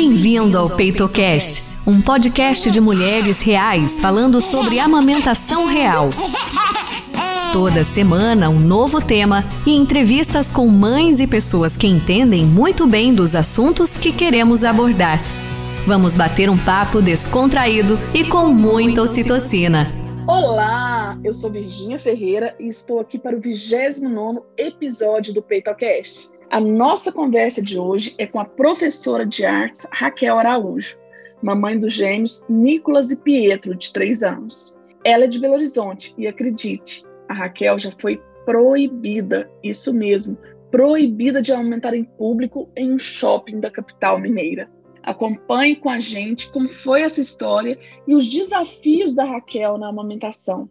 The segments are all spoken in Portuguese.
Bem-vindo ao PeitoCast, um podcast de mulheres reais falando sobre amamentação real. Toda semana, um novo tema e entrevistas com mães e pessoas que entendem muito bem dos assuntos que queremos abordar. Vamos bater um papo descontraído e com muita ocitocina. Olá, eu sou Virginia Ferreira e estou aqui para o 29 episódio do PeitoCast. A nossa conversa de hoje é com a professora de artes Raquel Araújo, mamãe dos gêmeos Nicolas e Pietro, de 3 anos. Ela é de Belo Horizonte e acredite, a Raquel já foi proibida, isso mesmo, proibida de aumentar em público em um shopping da capital mineira. Acompanhe com a gente como foi essa história e os desafios da Raquel na amamentação.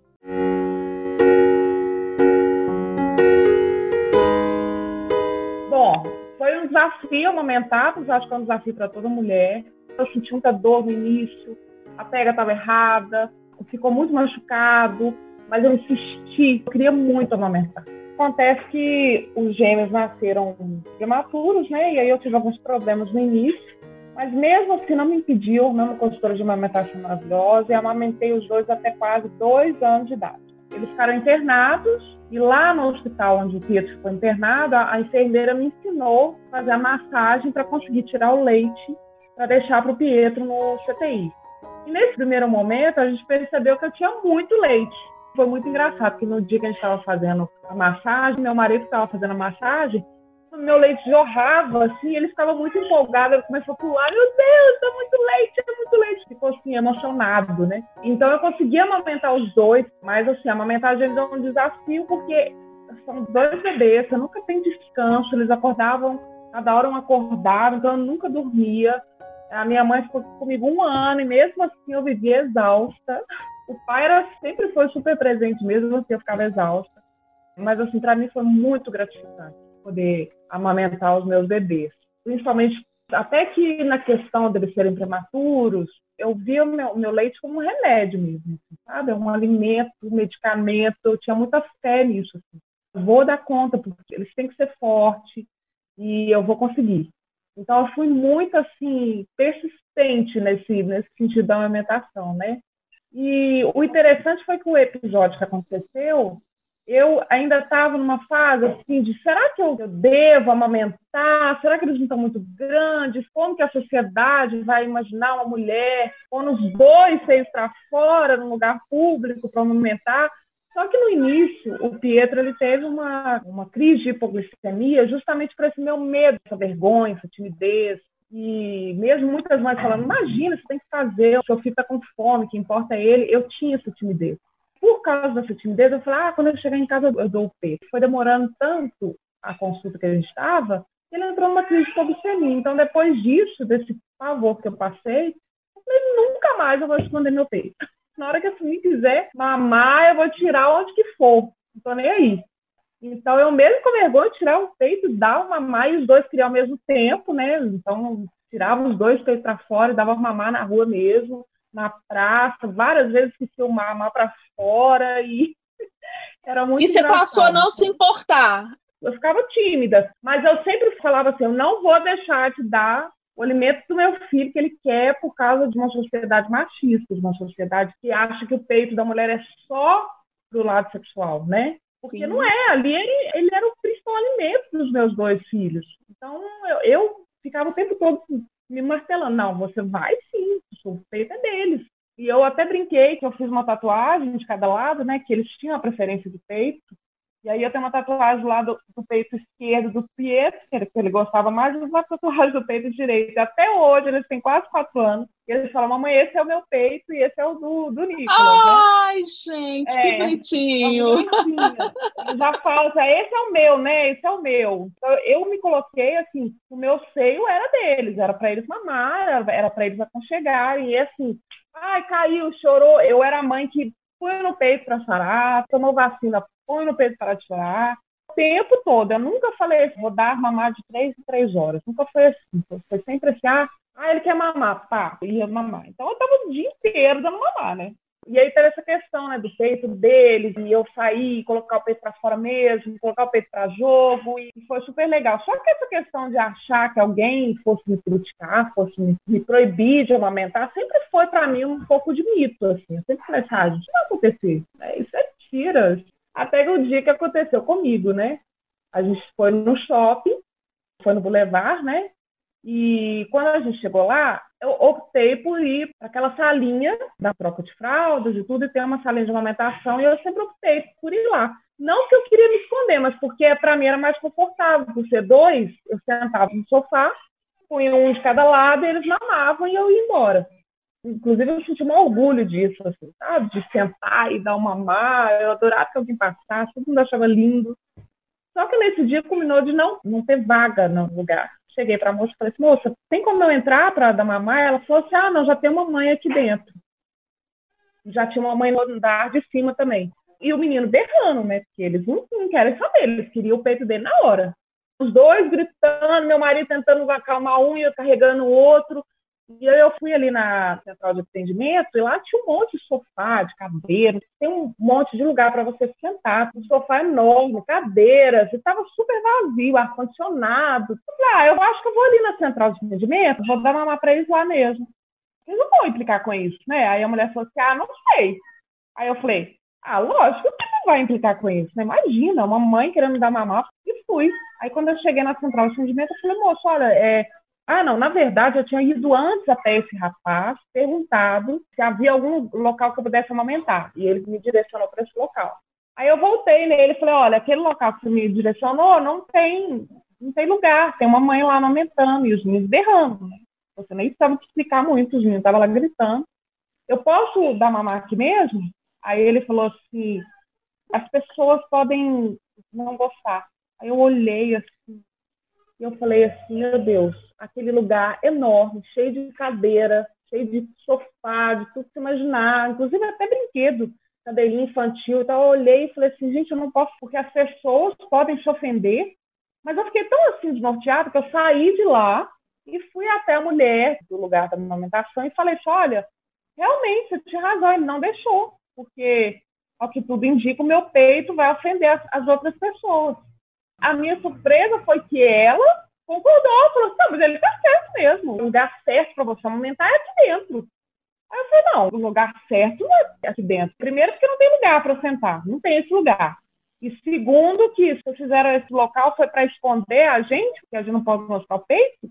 Desafio amamentar, eu acho que é um desafio para toda mulher. Eu senti muita dor no início, a pega estava errada, ficou muito machucado, mas eu insisti, eu queria muito amamentar. Acontece que os gêmeos nasceram prematuros, né? E aí eu tive alguns problemas no início, mas mesmo assim não me impediu, mesmo consultora de amamentação maravilhosa, e amamentei os dois até quase dois anos de idade. Eles ficaram internados e lá no hospital onde o Pietro ficou internado, a enfermeira me ensinou a fazer a massagem para conseguir tirar o leite para deixar para o Pietro no CTI. E nesse primeiro momento, a gente percebeu que eu tinha muito leite. Foi muito engraçado, porque no dia que a gente estava fazendo a massagem, meu marido estava fazendo a massagem, meu leite jorrava, assim, ele ficava muito empolgado, ele começou a pular, meu Deus, é muito leite, é muito leite. Ficou assim, emocionado, né? Então eu consegui amamentar os dois, mas assim, amamentar às vezes é um desafio, porque são dois bebês, eu nunca tem descanso, eles acordavam, cada hora um acordava, então eu nunca dormia. A minha mãe ficou comigo um ano e mesmo assim eu vivia exausta. O pai era, sempre foi super presente, mesmo assim eu ficava exausta. Mas assim, para mim foi muito gratificante poder amamentar os meus bebês. Principalmente, até que na questão deles serem prematuros, eu via o meu, meu leite como um remédio mesmo, sabe? É um alimento, um medicamento, eu tinha muita fé nisso. Assim. Vou dar conta, porque eles têm que ser fortes e eu vou conseguir. Então, eu fui muito, assim, persistente nesse, nesse sentido da amamentação, né? E o interessante foi que o episódio que aconteceu, eu ainda estava numa fase assim de será que eu devo amamentar? Será que eles não estão muito grandes? Como que a sociedade vai imaginar uma mulher com os dois seios para fora, num lugar público, para amamentar? Só que no início, o Pietro ele teve uma, uma crise de hipoglicemia justamente por esse meu medo, essa vergonha, essa timidez. E mesmo muitas mães falando, imagina, você tem que fazer, o seu filho está com fome, que importa é ele. Eu tinha essa timidez por causa dessa timidez, eu falei, ah, quando eu chegar em casa eu dou o peito. Foi demorando tanto a consulta que a gente estava, ele entrou numa crise de hipoglicemia. Então, depois disso, desse pavor que eu passei, eu falei, nunca mais eu vou esconder meu peito. Na hora que a Sumi quiser mamar, eu vou tirar onde que for. Não tô nem aí. Então, eu mesmo com vergonha tirar o peito, dar uma mamar e os dois queriam ao mesmo tempo, né? Então, tirava os dois peitos para fora dava uma mamar na rua mesmo na praça, várias vezes que filmar mal para fora e era muito E você engraçado. passou a não se importar? Eu ficava tímida, mas eu sempre falava assim, eu não vou deixar de dar o alimento do meu filho que ele quer por causa de uma sociedade machista, de uma sociedade que acha que o peito da mulher é só do lado sexual, né? Porque Sim. não é, ali ele, ele era o principal alimento dos meus dois filhos. Então eu, eu ficava o tempo todo me martelando, não, você vai sim, o peito é deles. E eu até brinquei que eu fiz uma tatuagem de cada lado, né? Que eles tinham a preferência de peito. E aí eu tenho uma tatuagem lá do, do peito esquerdo do Pietro, que ele gostava mais, e uma tatuagem do peito direito. E até hoje, eles têm quase quatro anos, e eles falam, mamãe, esse é o meu peito e esse é o do, do Nicolas. Né? Ai, né? gente, é, que bonitinho. É já falam, esse é o meu, né? Esse é o meu. Então, eu me coloquei assim, o meu seio era deles, era para eles mamar, era para eles aconchegarem, e assim, ai, caiu, chorou. Eu era a mãe que põe no peito para chorar, tomou vacina, põe no peito para chorar. O tempo todo. Eu nunca falei assim, vou dar mamar de três em três horas. Nunca foi assim. Foi sempre assim, ah, ah ele quer mamar, pá, ia mamar. Então eu tava o dia inteiro dando mamar, né? E aí teve essa questão, né, do peito deles, e eu sair, colocar o peito para fora mesmo, colocar o peito para jogo, e foi super legal. Só que essa questão de achar que alguém fosse me criticar, fosse me, me proibir de amamentar, sempre foi para mim um pouco de mito, assim. Eu sempre falei assim, ah, isso não vai acontecer, né? isso é mentira. Até o dia que aconteceu comigo, né? A gente foi no shopping, foi no Boulevard, né? E quando a gente chegou lá, eu optei por ir para aquela salinha da troca de fraldas e tudo, e tem uma salinha de amamentação, e eu sempre optei por ir lá. Não que eu queria me esconder, mas porque para mim era mais confortável. Por ser dois, eu sentava no sofá, punha um de cada lado, eles mamavam e eu ia embora. Inclusive, eu senti um orgulho disso, assim, sabe? De sentar e dar uma mamar. Eu adorava que alguém passasse, todo mundo achava lindo. Só que nesse dia combinou de não, não ter vaga no lugar cheguei para a moça e falei assim, moça, tem como eu entrar para dar mamar? Ela falou assim, ah, não, já tem uma mãe aqui dentro. Já tinha uma mãe no andar de cima também. E o menino berrando, né? Porque eles não, não querem saber, eles queriam o peito dele na hora. Os dois gritando, meu marido tentando acalmar um e eu carregando o outro. E aí eu fui ali na central de atendimento e lá tinha um monte de sofá, de cadeira, tem um monte de lugar para você sentar, um sofá enorme, cadeiras, e estava super vazio, ar-condicionado. Ah, eu acho que eu vou ali na central de atendimento, vou dar uma para eles lá mesmo. Eles não vão implicar com isso, né? Aí a mulher falou assim, ah, não sei. Aí eu falei, ah, lógico que não vai implicar com isso, né? Imagina, uma mãe querendo me dar mamar, e fui. Aí quando eu cheguei na central de atendimento, eu falei, moço, olha, é, ah, não, na verdade eu tinha ido antes até esse rapaz, perguntado se havia algum local que eu pudesse amamentar. E ele me direcionou para esse local. Aí eu voltei nele e falei, olha, aquele local que você me direcionou não tem, não tem lugar, tem uma mãe lá amamentando e os meninos berrando, né? Você nem precisava explicar muito, os meninos estavam lá gritando. Eu posso dar mamar aqui mesmo? Aí ele falou assim, as pessoas podem não gostar. Aí eu olhei assim, e eu falei assim, meu Deus, aquele lugar enorme, cheio de cadeira, cheio de sofá, de tudo que você imaginar, inclusive até brinquedo, cadeirinha infantil. Então eu olhei e falei assim, gente, eu não posso, porque as pessoas podem se ofender. Mas eu fiquei tão assim desnorteada que eu saí de lá e fui até a mulher do lugar da amamentação e falei assim, olha, realmente, você tinha razão, ele não deixou, porque, ao que tudo indica, o meu peito vai ofender as, as outras pessoas. A minha surpresa foi que ela concordou, falou assim, mas ele tá certo mesmo. O lugar certo para você aumentar é aqui dentro. Aí eu falei, não, o lugar certo não é aqui dentro. Primeiro, porque não tem lugar para sentar, não tem esse lugar. E segundo, que se fizeram esse local foi para esconder a gente, porque a gente não pode mostrar o peito.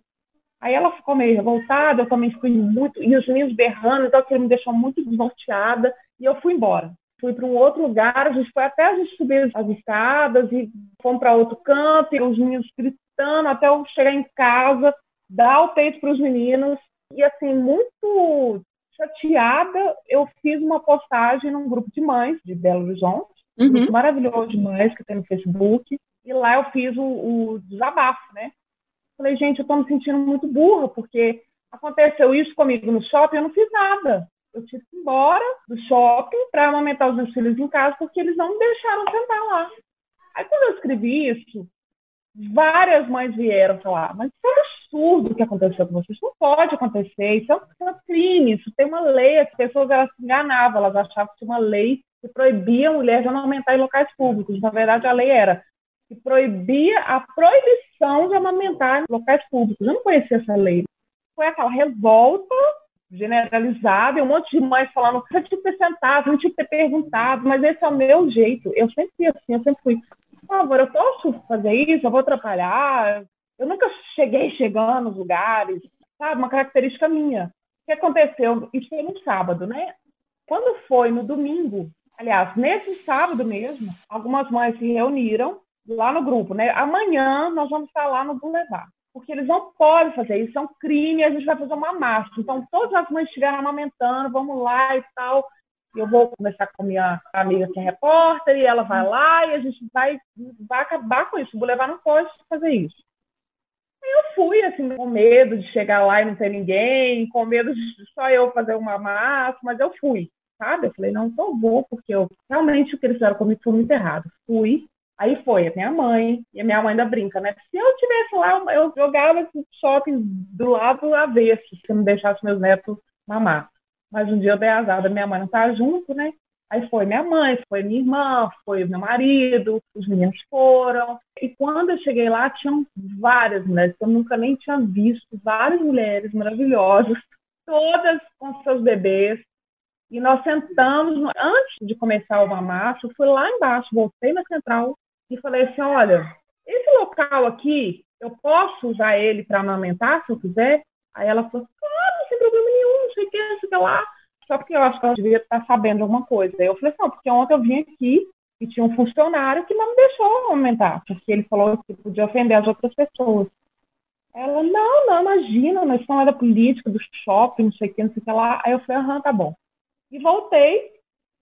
Aí ela ficou meio revoltada, eu também fui muito, e os meninos berrando, então aquilo me deixou muito desnorteada, e eu fui embora fui para um outro lugar, a gente foi até a gente subir as escadas e fomos para outro canto, e os meninos gritando até eu chegar em casa, dar o peito para os meninos. E assim, muito chateada, eu fiz uma postagem num grupo de mães de Belo Horizonte, uhum. um maravilhoso de mães que tem no Facebook, e lá eu fiz o, o desabafo, né? Falei, gente, eu estou me sentindo muito burra, porque aconteceu isso comigo no shopping, eu não fiz nada eu tive que ir embora do shopping para amamentar os meus filhos em casa, porque eles não me deixaram sentar lá. Aí, quando eu escrevi isso, várias mães vieram falar: Mas isso é um absurdo o que aconteceu com vocês. Não pode acontecer. Isso é um, crime. Isso tem uma lei. As pessoas elas se enganavam. Elas achavam que tinha uma lei que proibia a mulher de amamentar em locais públicos. Na verdade, a lei era que proibia a proibição de amamentar em locais públicos. Eu não conhecia essa lei. Foi aquela revolta generalizada, e um monte de mães falando, você tinha que ter sentado, não tinha que ter perguntado, mas esse é o meu jeito. Eu sempre fui assim, eu sempre fui, por favor, eu posso fazer isso, eu vou atrapalhar. Eu nunca cheguei chegando nos lugares, sabe? Uma característica minha. O que aconteceu? Isso foi no sábado, né? Quando foi no domingo, aliás, nesse sábado mesmo, algumas mães se reuniram lá no grupo, né? Amanhã nós vamos estar lá no Boulevard porque eles não podem fazer isso, é um crime, a gente vai fazer uma marcha. Então, todas as mães estiveram amamentando, vamos lá e tal. Eu vou começar com minha amiga que é repórter, e ela vai lá, e a gente vai, vai acabar com isso. Vou levar no posto fazer isso. Aí eu fui, assim, com medo de chegar lá e não ter ninguém, com medo de só eu fazer uma massa, mas eu fui, sabe? Eu falei, não, então vou, porque eu, realmente o que eles fizeram comigo foi muito errado. Fui, Aí foi a minha mãe, e a minha mãe ainda brinca, né? Se eu tivesse lá, eu jogava esse shopping do lado avesso, se não deixasse meus netos mamar. Mas um dia eu dei azar da minha mãe não estar tá junto, né? Aí foi minha mãe, foi minha irmã, foi meu marido, os meninos foram. E quando eu cheguei lá, tinham várias mulheres que eu nunca nem tinha visto, várias mulheres maravilhosas, todas com seus bebês. E nós sentamos, antes de começar o mamaço, eu fui lá embaixo, voltei na central e falei assim: olha, esse local aqui, eu posso usar ele para amamentar se eu quiser? Aí ela falou: claro, sem problema nenhum, não sei o que, não sei o que lá. Só porque eu acho que ela devia estar sabendo alguma coisa. Aí eu falei, não, porque ontem eu vim aqui e tinha um funcionário que não me deixou aumentar, porque ele falou que podia ofender as outras pessoas. Ela, não, não, imagina, nós estamos da política, do shopping, não sei o que, não sei o que lá. Aí eu falei, aham, tá bom. E voltei,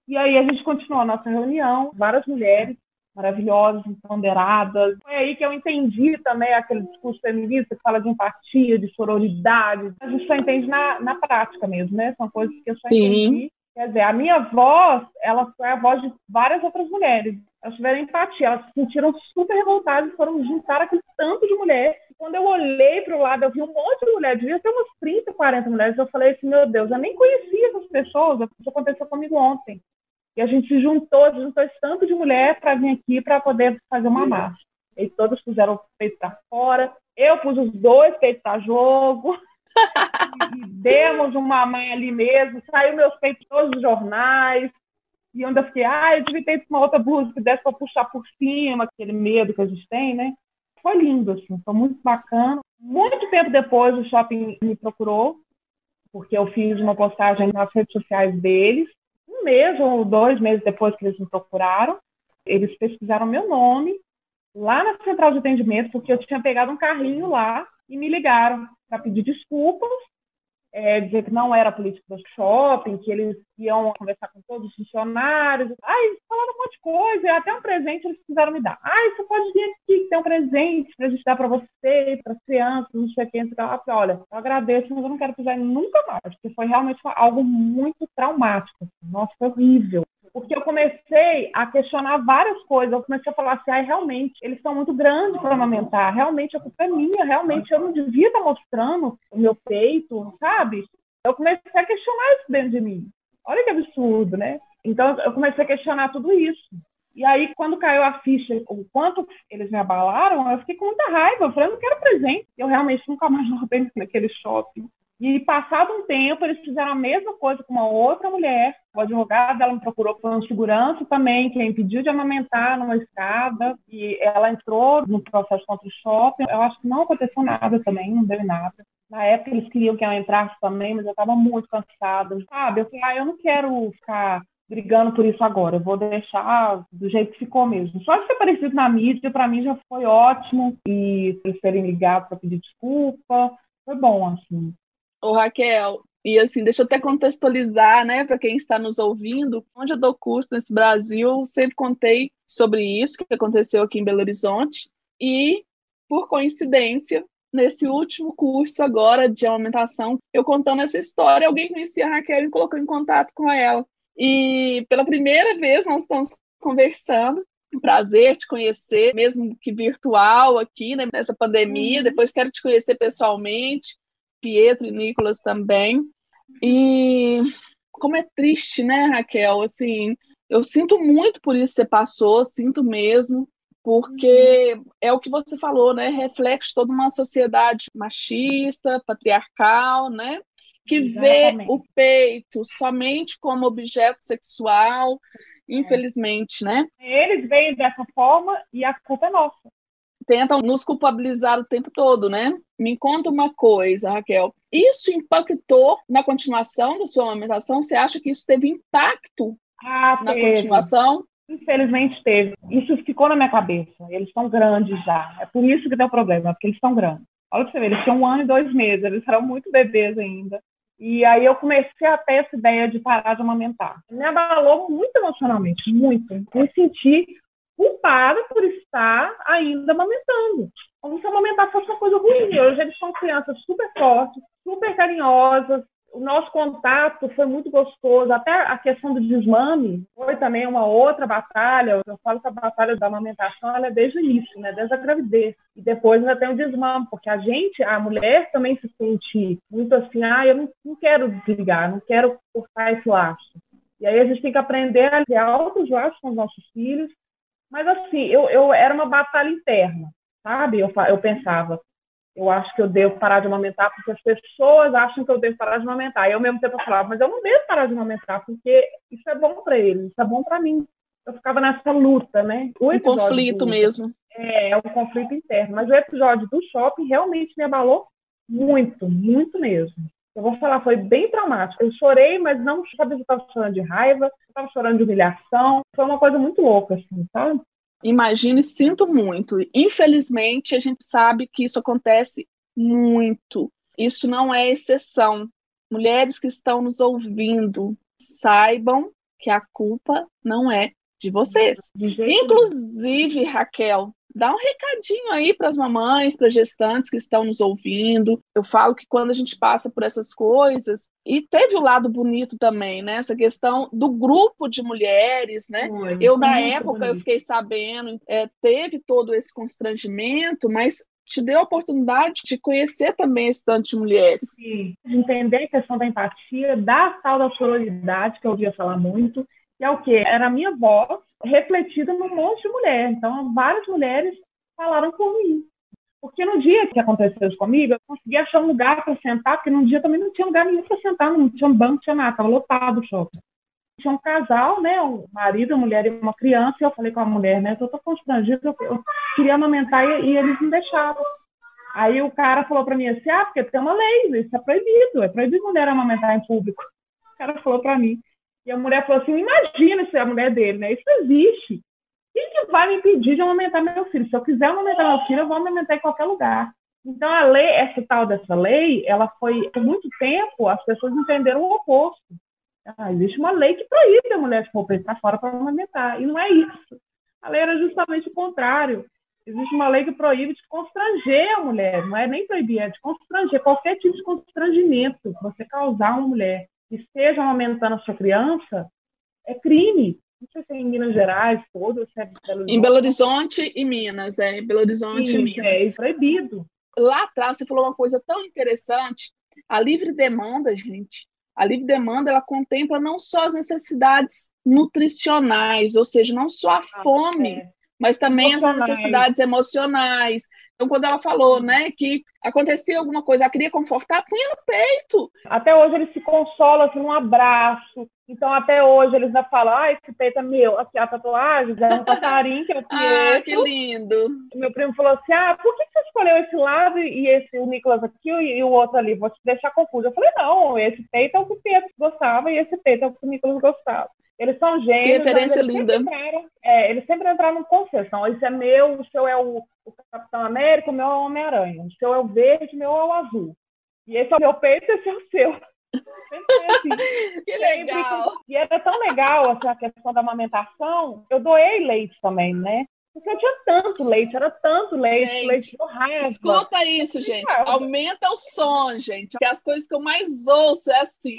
e aí a gente continuou a nossa reunião, várias mulheres maravilhosas, empoderadas. Foi aí que eu entendi também aquele discurso feminista que fala de empatia, de sororidade. A gente só entende na, na prática mesmo, né? São coisas que eu só Sim. entendi. Quer dizer, a minha voz, ela foi a voz de várias outras mulheres. Elas tiveram empatia, elas se sentiram super revoltadas e foram juntar aquele tanto de mulheres. E quando eu olhei para o lado, eu vi um monte de mulheres, devia ter umas 30, 40 mulheres. Eu falei assim, meu Deus, eu nem conhecia essas pessoas, isso aconteceu comigo ontem. E a gente se juntou, juntou esse tanto de mulher para vir aqui para poder fazer uma marcha. E todos puseram o peito para fora. Eu pus os dois peitos para jogo. e demos uma mãe ali mesmo. Saiu meus peitos todos os jornais. E onde eu fiquei, ah, eu devia ter uma outra blusa que desse para puxar por cima, aquele medo que a gente tem, né? Foi lindo, assim, foi muito bacana. Muito tempo depois, o shopping me procurou, porque eu fiz uma postagem nas redes sociais deles, um mês ou dois meses depois que eles me procuraram, eles pesquisaram meu nome lá na central de atendimento, porque eu tinha pegado um carrinho lá e me ligaram para pedir desculpas é, dizer que não era política do shopping, que eles iam conversar com todos os funcionários. Ai, falaram um monte de coisa, até um presente eles quiseram me dar. Ai, você pode vir aqui, tem um presente para a gente dar para você, para as crianças, não sei o que. Eu falei, olha, eu agradeço, mas eu não quero pisar nunca mais, porque foi realmente algo muito traumático. Nossa, foi horrível porque eu comecei a questionar várias coisas. Eu comecei a falar assim, ah, realmente, eles são muito grandes para amamentar. Realmente, a culpa é minha. Realmente, eu não devia estar mostrando o meu peito, sabe? Eu comecei a questionar isso dentro de mim. Olha que absurdo, né? Então, eu comecei a questionar tudo isso. E aí, quando caiu a ficha, o quanto eles me abalaram, eu fiquei com muita raiva. Eu falei, eu não quero presente. Eu realmente nunca mais voltei naquele shopping. E passado um tempo, eles fizeram a mesma coisa com uma outra mulher. O advogado dela me procurou por um segurança também, que a impediu de amamentar numa escada. E ela entrou no processo contra o shopping. Eu acho que não aconteceu nada também, não deu nada. Na época eles queriam que ela entrasse também, mas eu estava muito cansada. Sabe? Eu falei, ah, eu não quero ficar brigando por isso agora. Eu vou deixar do jeito que ficou mesmo. Só de ser parecido na mídia, para mim já foi ótimo. E eles terem ligado para pedir desculpa, foi bom, assim. Ô, Raquel, e assim, deixa eu até contextualizar, né, para quem está nos ouvindo, onde eu dou curso nesse Brasil, sempre contei sobre isso que aconteceu aqui em Belo Horizonte, e, por coincidência, nesse último curso agora de amamentação, eu contando essa história, alguém conhecia a Raquel e me colocou em contato com ela. E pela primeira vez nós estamos conversando, um prazer te conhecer, mesmo que virtual aqui, né, nessa pandemia, uhum. depois quero te conhecer pessoalmente, Pietro e Nicolas também. E como é triste, né, Raquel? Assim, eu sinto muito por isso que você passou, sinto mesmo, porque é o que você falou, né? Reflete toda uma sociedade machista, patriarcal, né? Que Exatamente. vê o peito somente como objeto sexual, infelizmente, né? Eles veem dessa forma e a culpa é nossa tentam nos culpabilizar o tempo todo, né? Me conta uma coisa, Raquel. Isso impactou na continuação da sua amamentação? Você acha que isso teve impacto ah, na teve. continuação? Infelizmente teve. Isso ficou na minha cabeça. Eles estão grandes já. É por isso que deu problema, porque eles estão grandes. Olha pra você ver, eles tinham um ano e dois meses, eles eram muito bebês ainda. E aí eu comecei a ter essa ideia de parar de amamentar. Me abalou muito emocionalmente, muito. Me senti culpada por estar ainda amamentando. Como se amamentar fosse uma coisa ruim. Hoje eles são crianças super fortes, super carinhosas. o nosso contato foi muito gostoso. Até a questão do desmame foi também uma outra batalha. Eu falo que a batalha da amamentação é desde o início, né? desde a gravidez. E depois ainda tem o desmame, porque a gente, a mulher também se sente muito assim, ah, eu não, não quero desligar, não quero cortar esse laço. E aí a gente tem que aprender a criar altos laços com os nossos filhos. Mas assim, eu, eu era uma batalha interna, sabe? Eu, eu pensava, eu acho que eu devo parar de amamentar porque as pessoas acham que eu devo parar de amamentar. E eu mesmo tempo eu falava, mas eu não devo parar de amamentar porque isso é bom para eles, isso é bom para mim. Eu ficava nessa luta, né? O um conflito do, mesmo. É, é um conflito interno. Mas o episódio do shopping realmente me abalou muito, muito mesmo. Eu vou falar, foi bem traumático. Eu chorei, mas não sabia se eu estava chorando de raiva, eu estava chorando de humilhação. Foi uma coisa muito louca, assim, sabe? Imagino e sinto muito. Infelizmente, a gente sabe que isso acontece muito. Isso não é exceção. Mulheres que estão nos ouvindo, saibam que a culpa não é de vocês. De Inclusive, Raquel, dá um recadinho aí para as mamães, para gestantes que estão nos ouvindo. Eu falo que quando a gente passa por essas coisas, e teve o lado bonito também, né? Essa questão do grupo de mulheres, né? Foi, eu, na época, bonito. eu fiquei sabendo, é, teve todo esse constrangimento, mas te deu a oportunidade de conhecer também esse tanto de mulheres. Sim, de entender a questão da empatia, da tal da sororidade, que eu ouvia falar muito, que é o quê? Era a minha voz refletida num monte de mulher. Então, várias mulheres falaram por mim. Porque no dia que aconteceu isso comigo, eu consegui achar um lugar para sentar, porque no dia também não tinha lugar nenhum para sentar, não tinha um banco, não tinha nada, estava lotado o shopping. Tinha um casal, né, um marido, uma mulher e uma criança, e eu falei com a mulher, né, eu estou constrangida, eu, eu queria amamentar e, e eles não deixavam. Aí o cara falou para mim assim, ah, porque tem uma lei, isso é proibido, é proibido mulher amamentar em público. O cara falou para mim. E a mulher falou assim: imagina se é a mulher dele, né? Isso existe. Quem que vai me impedir de amamentar meu filho? Se eu quiser amamentar meu filho, eu vou amamentar em qualquer lugar. Então, a lei, essa tal dessa lei, ela foi, por muito tempo, as pessoas entenderam o oposto. Ah, existe uma lei que proíbe a mulher de pôr para fora para amamentar. E não é isso. A lei era justamente o contrário. Existe uma lei que proíbe de constranger a mulher. Não é nem proibir, é de constranger. Qualquer tipo de constrangimento que você causar a uma mulher estejam aumentando a sua criança, é crime. Não sei se é em Minas Gerais, todo, se é Belo Em Belo Horizonte e Minas, é. Em Belo Horizonte Sim, e Minas. É, proibido. Lá atrás, você falou uma coisa tão interessante. A livre demanda, gente, a livre demanda, ela contempla não só as necessidades nutricionais, ou seja, não só a ah, fome, é. Mas também as necessidades emocionais, então, quando ela falou, né, que acontecia alguma coisa, ela queria confortar, punha no peito. Até hoje eles se consolam assim, num abraço. Então, até hoje eles ainda falam, ah, esse peito é meu. Aqui a tatuagem é um passarinho que é o Ah, que lindo. Meu primo falou assim, ah, por que você escolheu esse lado e esse, o Nicolas aqui e o outro ali? Vou te deixar confuso. Eu falei, não, esse peito é o que o Pedro gostava e esse peito é o que o Nicolas gostava. Eles são gêmeos. Que referência linda. Entraram, é, eles sempre entraram no consenso. Então, esse é meu, o seu é o, o Capitão América, o meu é o Homem-Aranha. O seu é o verde, o meu é o azul. E esse é o meu peito, esse é o seu. Assim. que legal! E era tão legal assim, a questão da amamentação. Eu doei leite também, né? Porque eu tinha tanto leite, era tanto leite, gente, leite raiva. Escuta isso, gente. Aumenta o som, gente. Porque as coisas que eu mais ouço é assim.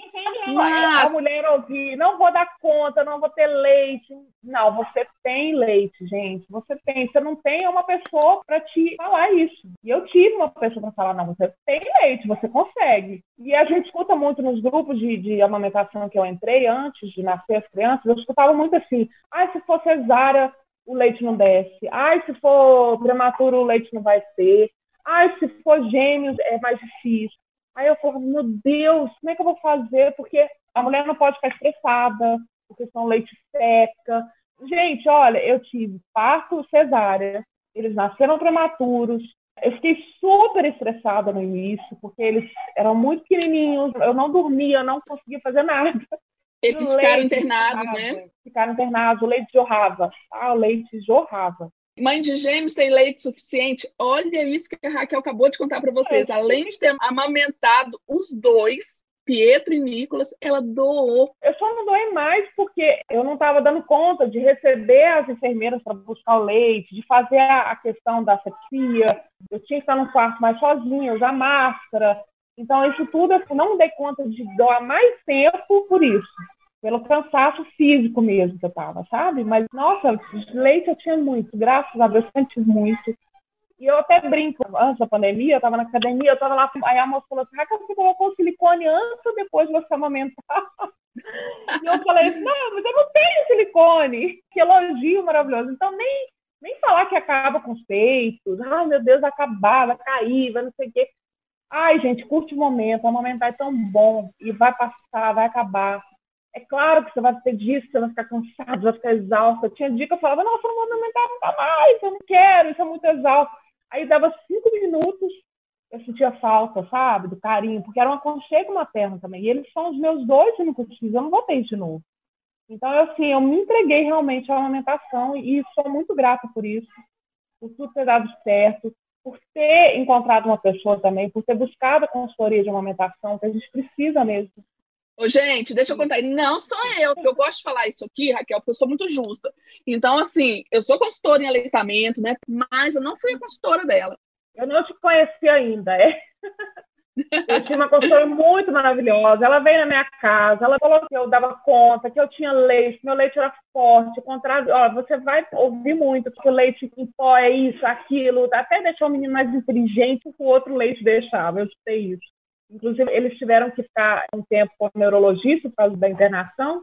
Mas... A mulher ouvir, não vou dar conta, não vou ter leite. Não, você tem leite, gente. Você tem. Você não tem uma pessoa para te falar isso. E eu tive uma pessoa para falar, não, você tem leite, você consegue. E a gente escuta muito nos grupos de, de amamentação que eu entrei antes de nascer as crianças, eu escutava muito assim, ah, se for cesárea, o leite não desce. Ai, se for prematuro, o leite não vai ter. Ai, se for gêmeos, é mais difícil. Aí eu falo, meu Deus, como é que eu vou fazer? Porque a mulher não pode ficar estressada, porque senão o leite seca. Gente, olha, eu tive parto cesárea, eles nasceram prematuros. Eu fiquei super estressada no início, porque eles eram muito pequenininhos, eu não dormia, não conseguia fazer nada. Eles ficaram internados, né? Ficaram internados, o leite jorrava. Ah, o leite jorrava. Mãe de gêmeos tem leite suficiente? Olha isso que a Raquel acabou de contar para vocês. É. Além de ter amamentado os dois, Pietro e Nicolas, ela doou. Eu só não doei mais porque eu não estava dando conta de receber as enfermeiras para buscar o leite, de fazer a questão da asepsia. Eu tinha que estar no quarto mais sozinha, usar máscara. Então, isso tudo eu não dei conta de doar mais tempo por isso, pelo cansaço físico mesmo que eu tava, sabe? Mas, nossa, leite eu tinha muito, graças a Deus, eu tive muito. E eu até brinco, antes da pandemia, eu estava na academia, eu estava lá, aí a moça falou assim, Raquel, você colocou silicone antes ou depois de você amamentar? e eu falei assim, não, mas eu não tenho silicone. Que elogio maravilhoso. Então, nem, nem falar que acaba com os peitos, ai meu Deus, vai acabar, vai cair, vai não sei o quê. Ai, gente, curte o momento, amamentar é tão bom, e vai passar, vai acabar. É claro que você vai ter disso, você vai ficar cansado, vai ficar exausto. Tinha dia que eu falava, nossa, não vou amamentar nunca mais, eu não quero, isso é muito exausto. Aí dava cinco minutos, eu sentia falta, sabe, do carinho, porque era um aconchego materno também. E eles são os meus dois únicos filhos, eu não vou ter de novo. Então, assim, eu me entreguei realmente à amamentação e sou muito grata por isso, por tudo ter dado certo, por ter encontrado uma pessoa também, por ter buscado a consultoria de amamentação, que a gente precisa mesmo. Ô, gente, deixa eu contar. Não sou eu, porque eu gosto de falar isso aqui, Raquel, porque eu sou muito justa. Então, assim, eu sou consultora em aleitamento, né? Mas eu não fui a consultora dela. Eu não te conheci ainda, é? Eu tinha uma consultora muito maravilhosa. Ela veio na minha casa, ela falou que eu dava conta, que eu tinha leite, meu leite era forte. Contrário, ó, você vai ouvir muito que o leite em pó é isso, aquilo, até deixar o menino mais inteligente que o outro leite deixava. Eu sei isso. Inclusive, eles tiveram que ficar um tempo com o neurologista por causa da internação.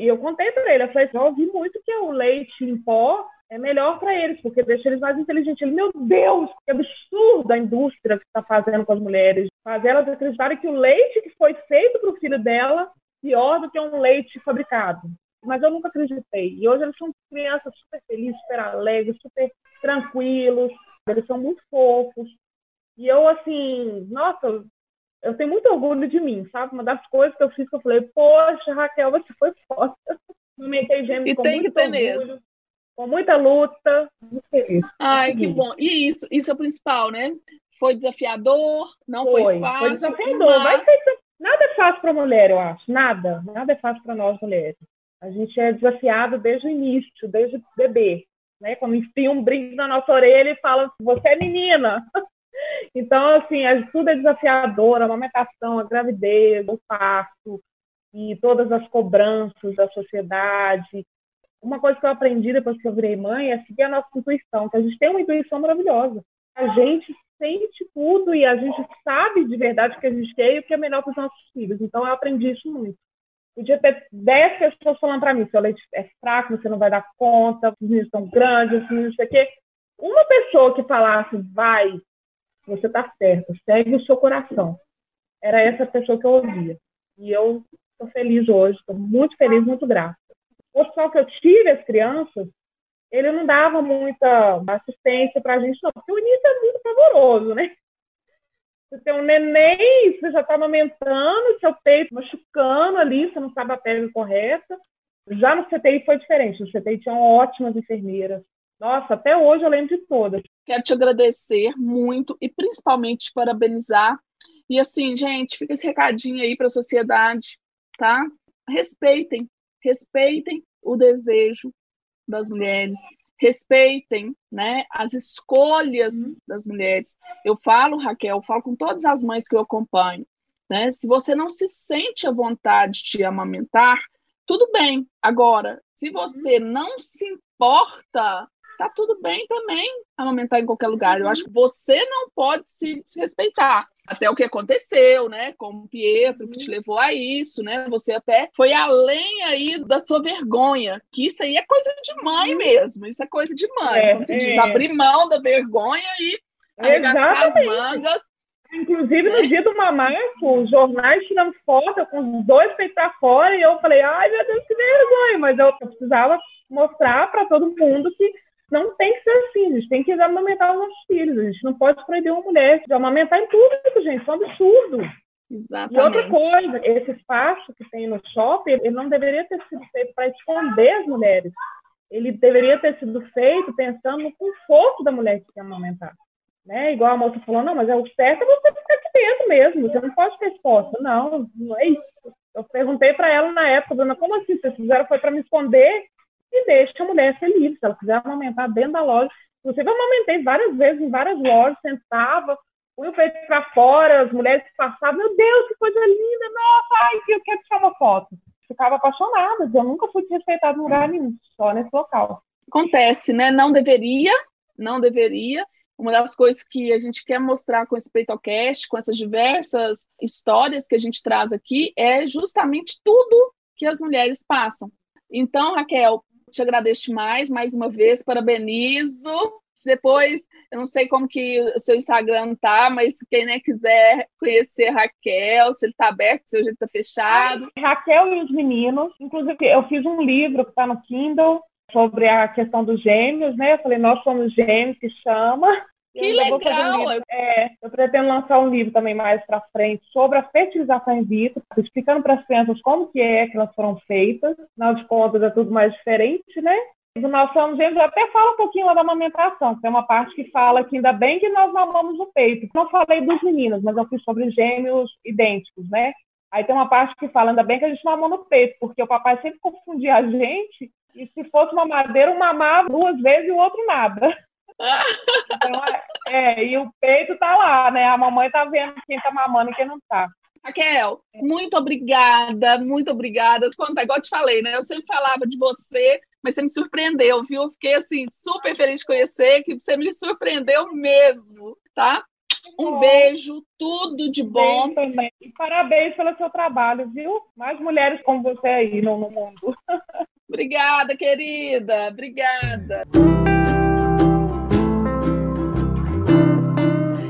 E eu contei para ele, eu falei, eu ouvi muito que o leite em pó é melhor para eles, porque deixa eles mais inteligentes. Ele, meu Deus, que absurdo a indústria que está fazendo com as mulheres. Fazer elas acreditarem que o leite que foi feito para o filho dela pior do que um leite fabricado. Mas eu nunca acreditei. E hoje eles são crianças super felizes, super alegres, super tranquilos. Eles são muito fofos. E eu, assim, nossa, eu tenho muito orgulho de mim, sabe? Uma das coisas que eu fiz que eu falei, poxa, Raquel, você foi foda. Amamentei gêmeos e com tem muito que ter orgulho, mesmo. com muita luta, muito feliz. Ai, que bom. E isso, isso é o principal, né? Foi desafiador, não foi, Foi, fácil. foi desafiador. Vai mas- ser- nada é fácil para mulher, eu acho. Nada. Nada é fácil para nós mulheres. A gente é desafiado desde o início, desde o bebê. Né? Quando enfia um brinco na nossa orelha e fala, você é menina. Então, assim, é- tudo é desafiador, a amamentação, a gravidez, o parto e todas as cobranças da sociedade. Uma coisa que eu aprendi depois que eu virei mãe é seguir a nossa intuição, que a gente tem uma intuição maravilhosa. A gente sente tudo e a gente sabe de verdade o que a gente quer e o que é melhor para os nossos filhos. Então, eu aprendi isso muito. Podia ter 10 pessoas falando para mim, seu leite é fraco, você não vai dar conta, os meninos estão grandes, os meninos não sei o quê. Uma pessoa que falasse, vai, você está certo, segue o seu coração. Era essa pessoa que eu ouvia. E eu estou feliz hoje, estou muito feliz, muito grata. O hospital que eu tive as crianças, ele não dava muita assistência para a gente, não, porque o início é muito pavoroso, né? Você tem um neném, você já está amamentando, seu peito machucando ali, você não sabe a pele correta. Já no CTI foi diferente, no CTI tinham ótimas enfermeiras. Nossa, até hoje eu lembro de todas. Quero te agradecer muito e principalmente te parabenizar. E assim, gente, fica esse recadinho aí para a sociedade, tá? Respeitem, respeitem o desejo das mulheres, respeitem, né, as escolhas das mulheres. Eu falo, Raquel, eu falo com todas as mães que eu acompanho, né? Se você não se sente à vontade de amamentar, tudo bem. Agora, se você não se importa tá tudo bem também amamentar em qualquer lugar. Eu acho que você não pode se desrespeitar. Até o que aconteceu, né, com o Pietro, que te levou a isso, né? Você até foi além aí da sua vergonha, que isso aí é coisa de mãe mesmo, isso é coisa de mãe, É, como se é. diz, abrir mão da vergonha e arregaçar as mangas. Inclusive, no dia do mamaco, os jornais tirando foto com os dois peitos fora, e eu falei, ai, meu Deus, que vergonha, mas eu precisava mostrar para todo mundo que não tem que ser assim, a gente tem que amamentar os nossos filhos, a gente não pode proibir uma mulher de amamentar em público, gente, isso é um absurdo. E Exatamente. outra coisa, esse espaço que tem no shopping, ele não deveria ter sido feito para esconder as mulheres. Ele deveria ter sido feito pensando no conforto da mulher que quer amamentar. Né? Igual a moça falou, não, mas é o certo é você ficar aqui dentro mesmo, você não pode ter exposta. Não, não é isso. Eu perguntei para ela na época, dona, como assim? Vocês fizeram foi para me esconder e deixa a mulher ser livre. Se ela quiser amamentar dentro da loja. Inclusive, eu amamentei várias vezes em várias lojas, sentava, punha o peito para fora, as mulheres passavam, meu Deus, que coisa linda, nossa, ai, eu quero tirar uma foto. Ficava apaixonada, eu nunca fui desrespeitada em lugar nenhum, só nesse local. Acontece, né? Não deveria, não deveria. Uma das coisas que a gente quer mostrar com esse PeitoCast, com essas diversas histórias que a gente traz aqui, é justamente tudo que as mulheres passam. Então, Raquel, te agradeço demais, mais uma vez, parabenizo. Depois, eu não sei como que o seu Instagram tá, mas quem né, quiser conhecer Raquel, se ele está aberto, se hoje ele está fechado. Raquel e os meninos. Inclusive, eu fiz um livro que está no Kindle sobre a questão dos gêmeos, né? Eu falei, nós somos gêmeos, que chama. Que legal! Um é, eu pretendo lançar um livro também mais para frente sobre a fertilização in vitro, explicando para as crianças como que é que elas foram feitas. Afinal de contas, é tudo mais diferente, né? Somos gêmeos, eu até falo um pouquinho lá da amamentação, tem uma parte que fala que ainda bem que nós mamamos no peito. Não falei dos meninos, mas eu fiz sobre gêmeos idênticos, né? Aí tem uma parte que fala, ainda bem que a gente mamou no peito, porque o papai sempre confundia a gente, e se fosse uma madeira, um mamava duas vezes e o outro nada. Então, é, é, e o peito tá lá, né? A mamãe tá vendo quem tá mamando e quem não tá. Raquel, muito obrigada, muito obrigada. Quando, igual eu te falei, né? Eu sempre falava de você, mas você me surpreendeu, viu? Eu fiquei assim, super feliz de conhecer, que você me surpreendeu mesmo, tá? Um beijo, tudo de bom. também. E parabéns pelo seu trabalho, viu? Mais mulheres como você aí no, no mundo. Obrigada, querida. Obrigada.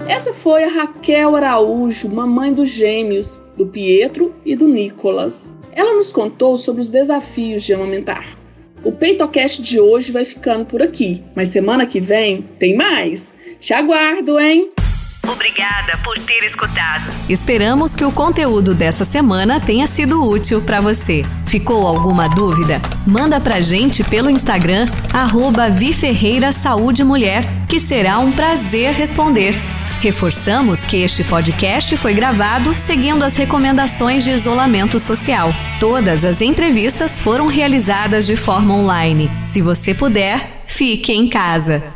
Essa foi a Raquel Araújo, mamãe dos gêmeos, do Pietro e do Nicolas. Ela nos contou sobre os desafios de amamentar. O PeitoCast de hoje vai ficando por aqui, mas semana que vem tem mais. Te aguardo, hein? Obrigada por ter escutado. Esperamos que o conteúdo dessa semana tenha sido útil para você. Ficou alguma dúvida? Manda pra gente pelo Instagram, arroba Viferreira Saúde Mulher, que será um prazer responder. Reforçamos que este podcast foi gravado seguindo as recomendações de isolamento social. Todas as entrevistas foram realizadas de forma online. Se você puder, fique em casa.